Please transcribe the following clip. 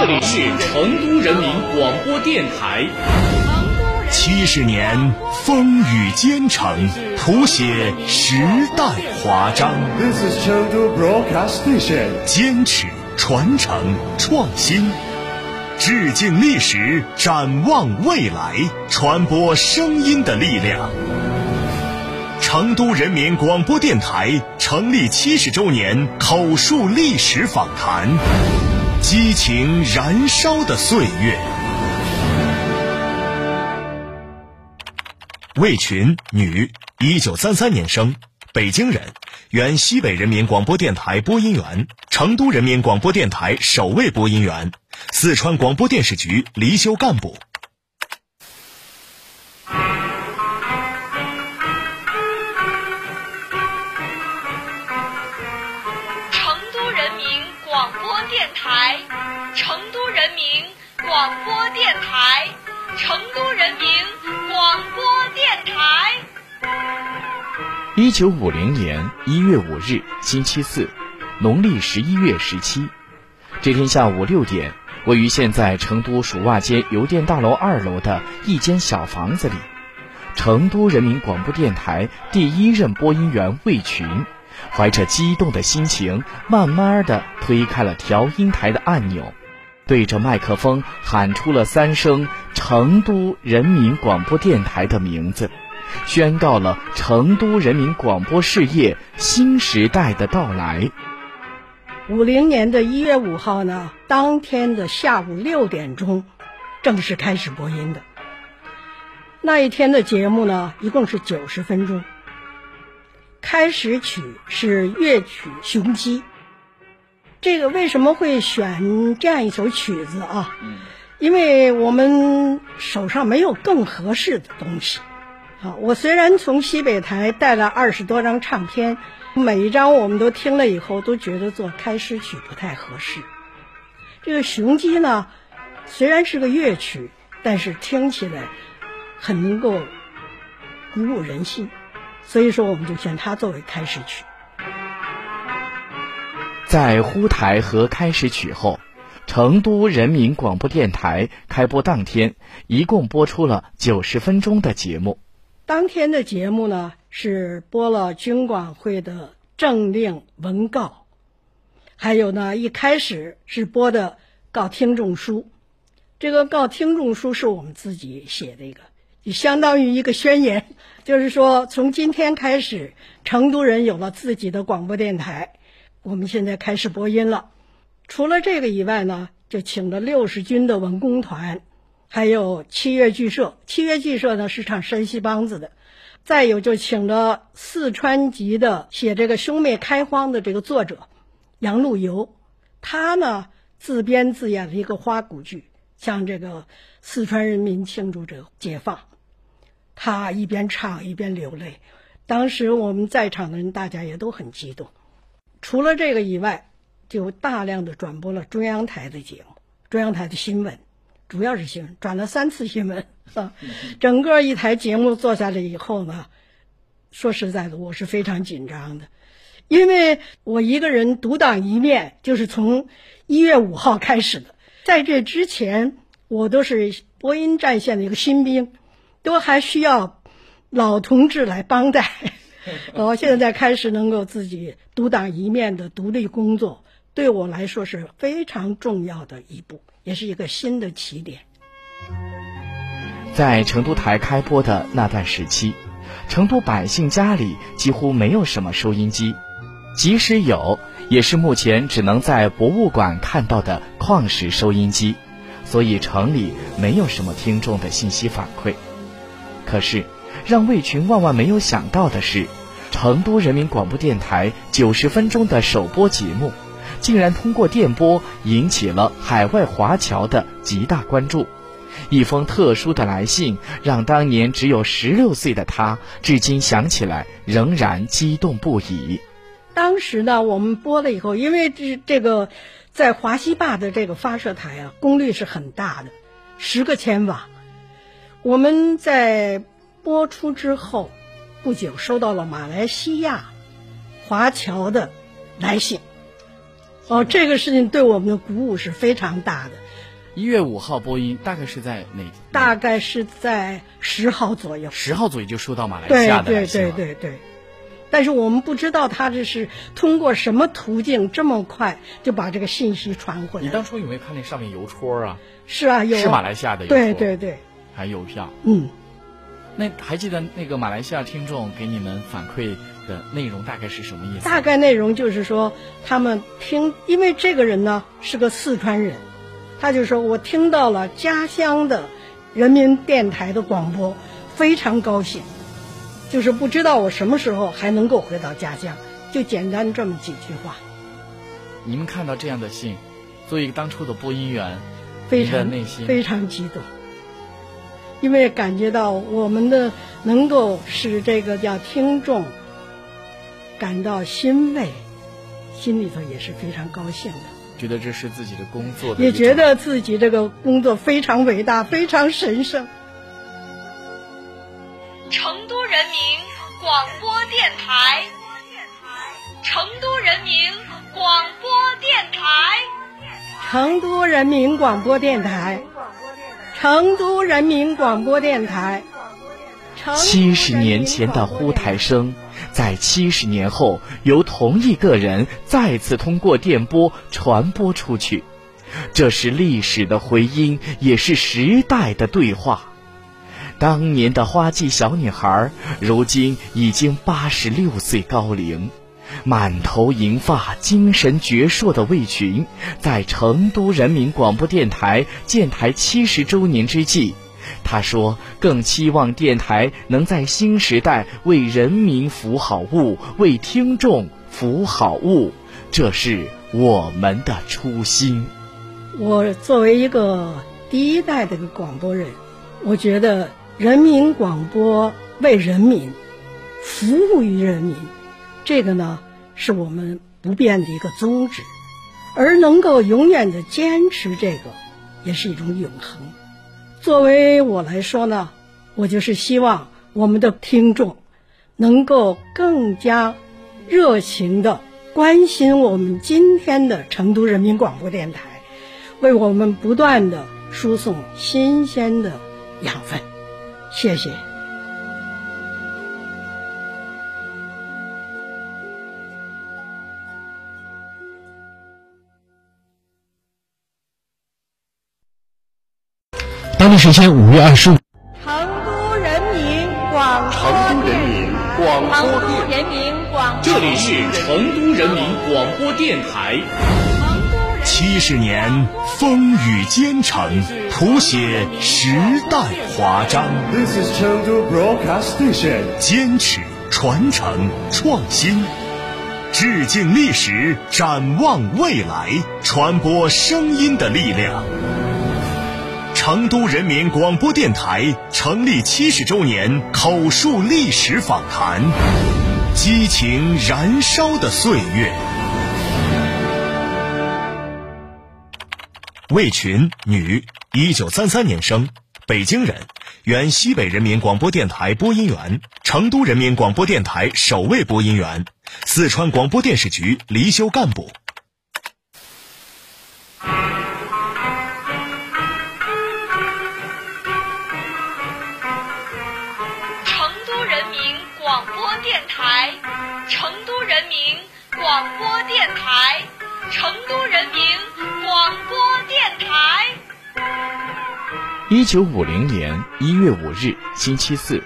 这里是成都人民广播电台。七十年风雨兼程，谱写时代华章。This is Chengdu Broadcast Station. 坚持、传承、创新，致敬历史，展望未来，传播声音的力量。成都人民广播电台成立七十周年口述历史访谈，激情燃烧的岁月。魏群，女，一九三三年生，北京人，原西北人民广播电台播音员，成都人民广播电台首位播音员，四川广播电视局离休干部。一九五零年一月五日，星期四，农历十一月十七，这天下午六点，位于现在成都蜀袜街邮电大楼二楼的一间小房子里，成都人民广播电台第一任播音员魏群，怀着激动的心情，慢慢的推开了调音台的按钮，对着麦克风喊出了三声成都人民广播电台的名字。宣告了成都人民广播事业新时代的到来。五零年的一月五号呢，当天的下午六点钟，正式开始播音的。那一天的节目呢，一共是九十分钟。开始曲是乐曲《雄鸡》。这个为什么会选这样一首曲子啊？因为我们手上没有更合适的东西。啊，我虽然从西北台带了二十多张唱片，每一张我们都听了以后，都觉得做开始曲不太合适。这个雄鸡呢，虽然是个乐曲，但是听起来很能够鼓舞人心，所以说我们就选它作为开始曲。在呼台和开始曲后，成都人民广播电台开播当天，一共播出了九十分钟的节目。当天的节目呢，是播了军管会的政令文告，还有呢，一开始是播的告听众书。这个告听众书是我们自己写的一个，就相当于一个宣言，就是说从今天开始，成都人有了自己的广播电台，我们现在开始播音了。除了这个以外呢，就请了六十军的文工团。还有七月剧社，七月剧社呢是唱山西梆子的，再有就请了四川籍的写这个兄妹开荒的这个作者杨路游，他呢自编自演了一个花鼓剧，向这个四川人民庆祝这解放，他一边唱一边流泪，当时我们在场的人大家也都很激动。除了这个以外，就大量的转播了中央台的节目，中央台的新闻。主要是新闻，转了三次新闻啊。整个一台节目做下来以后呢，说实在的，我是非常紧张的，因为我一个人独当一面，就是从一月五号开始的。在这之前，我都是播音战线的一个新兵，都还需要老同志来帮带。我现在开始能够自己独当一面的独立工作，对我来说是非常重要的一步。也是一个新的起点。在成都台开播的那段时期，成都百姓家里几乎没有什么收音机，即使有，也是目前只能在博物馆看到的矿石收音机，所以城里没有什么听众的信息反馈。可是，让魏群万万没有想到的是，成都人民广播电台九十分钟的首播节目。竟然通过电波引起了海外华侨的极大关注，一封特殊的来信让当年只有十六岁的他，至今想起来仍然激动不已。当时呢，我们播了以后，因为这这个在华西坝的这个发射台啊，功率是很大的，十个千瓦。我们在播出之后不久，收到了马来西亚华侨的来信。哦，这个事情对我们的鼓舞是非常大的。一月五号播音，大概是在哪？大概是在十号左右。十号左右就收到马来西亚的对对对对对。但是我们不知道他这是通过什么途径这么快就把这个信息传回来。你当初有没有看那上面邮戳啊？是啊，有。是马来西亚的邮戳。对对对。还邮票。嗯。那还记得那个马来西亚听众给你们反馈的内容大概是什么意思？大概内容就是说，他们听，因为这个人呢是个四川人，他就说我听到了家乡的人民电台的广播，非常高兴，就是不知道我什么时候还能够回到家乡，就简单这么几句话。你们看到这样的信，作为一个当初的播音员，非常内心非常激动。因为感觉到我们的能够使这个叫听众感到欣慰，心里头也是非常高兴的。觉得这是自己的工作，也觉得自己这个工作非常伟大，非常神圣。成都人民广播电台，成都人民广播电台，成都人民广播电台。成都人民广播电台。七十年前的呼台声，在七十年后由同一个人再次通过电波传播出去，这是历史的回音，也是时代的对话。当年的花季小女孩，如今已经八十六岁高龄。满头银发、精神矍铄的魏群，在成都人民广播电台建台七十周年之际，他说：“更期望电台能在新时代为人民服好务，为听众服好务，这是我们的初心。”我作为一个第一代的广播人，我觉得人民广播为人民服务于人民。这个呢，是我们不变的一个宗旨，而能够永远的坚持这个，也是一种永恒。作为我来说呢，我就是希望我们的听众能够更加热情的关心我们今天的成都人民广播电台，为我们不断的输送新鲜的养分。谢谢。时间五月二十五。成都人民广成都人民广播电人民广这里是成都人民广播电台。七十年风雨兼程，谱写时代华章。This is Chengdu Broadcast Station。坚持传承创新，致敬历史，展望未来，传播声音的力量。成都人民广播电台成立七十周年口述历史访谈，激情燃烧的岁月。魏群，女，一九三三年生，北京人，原西北人民广播电台播音员，成都人民广播电台首位播音员，四川广播电视局离休干部。人民广播电台，成都人民广播电台。一九五零年一月五日，星期四。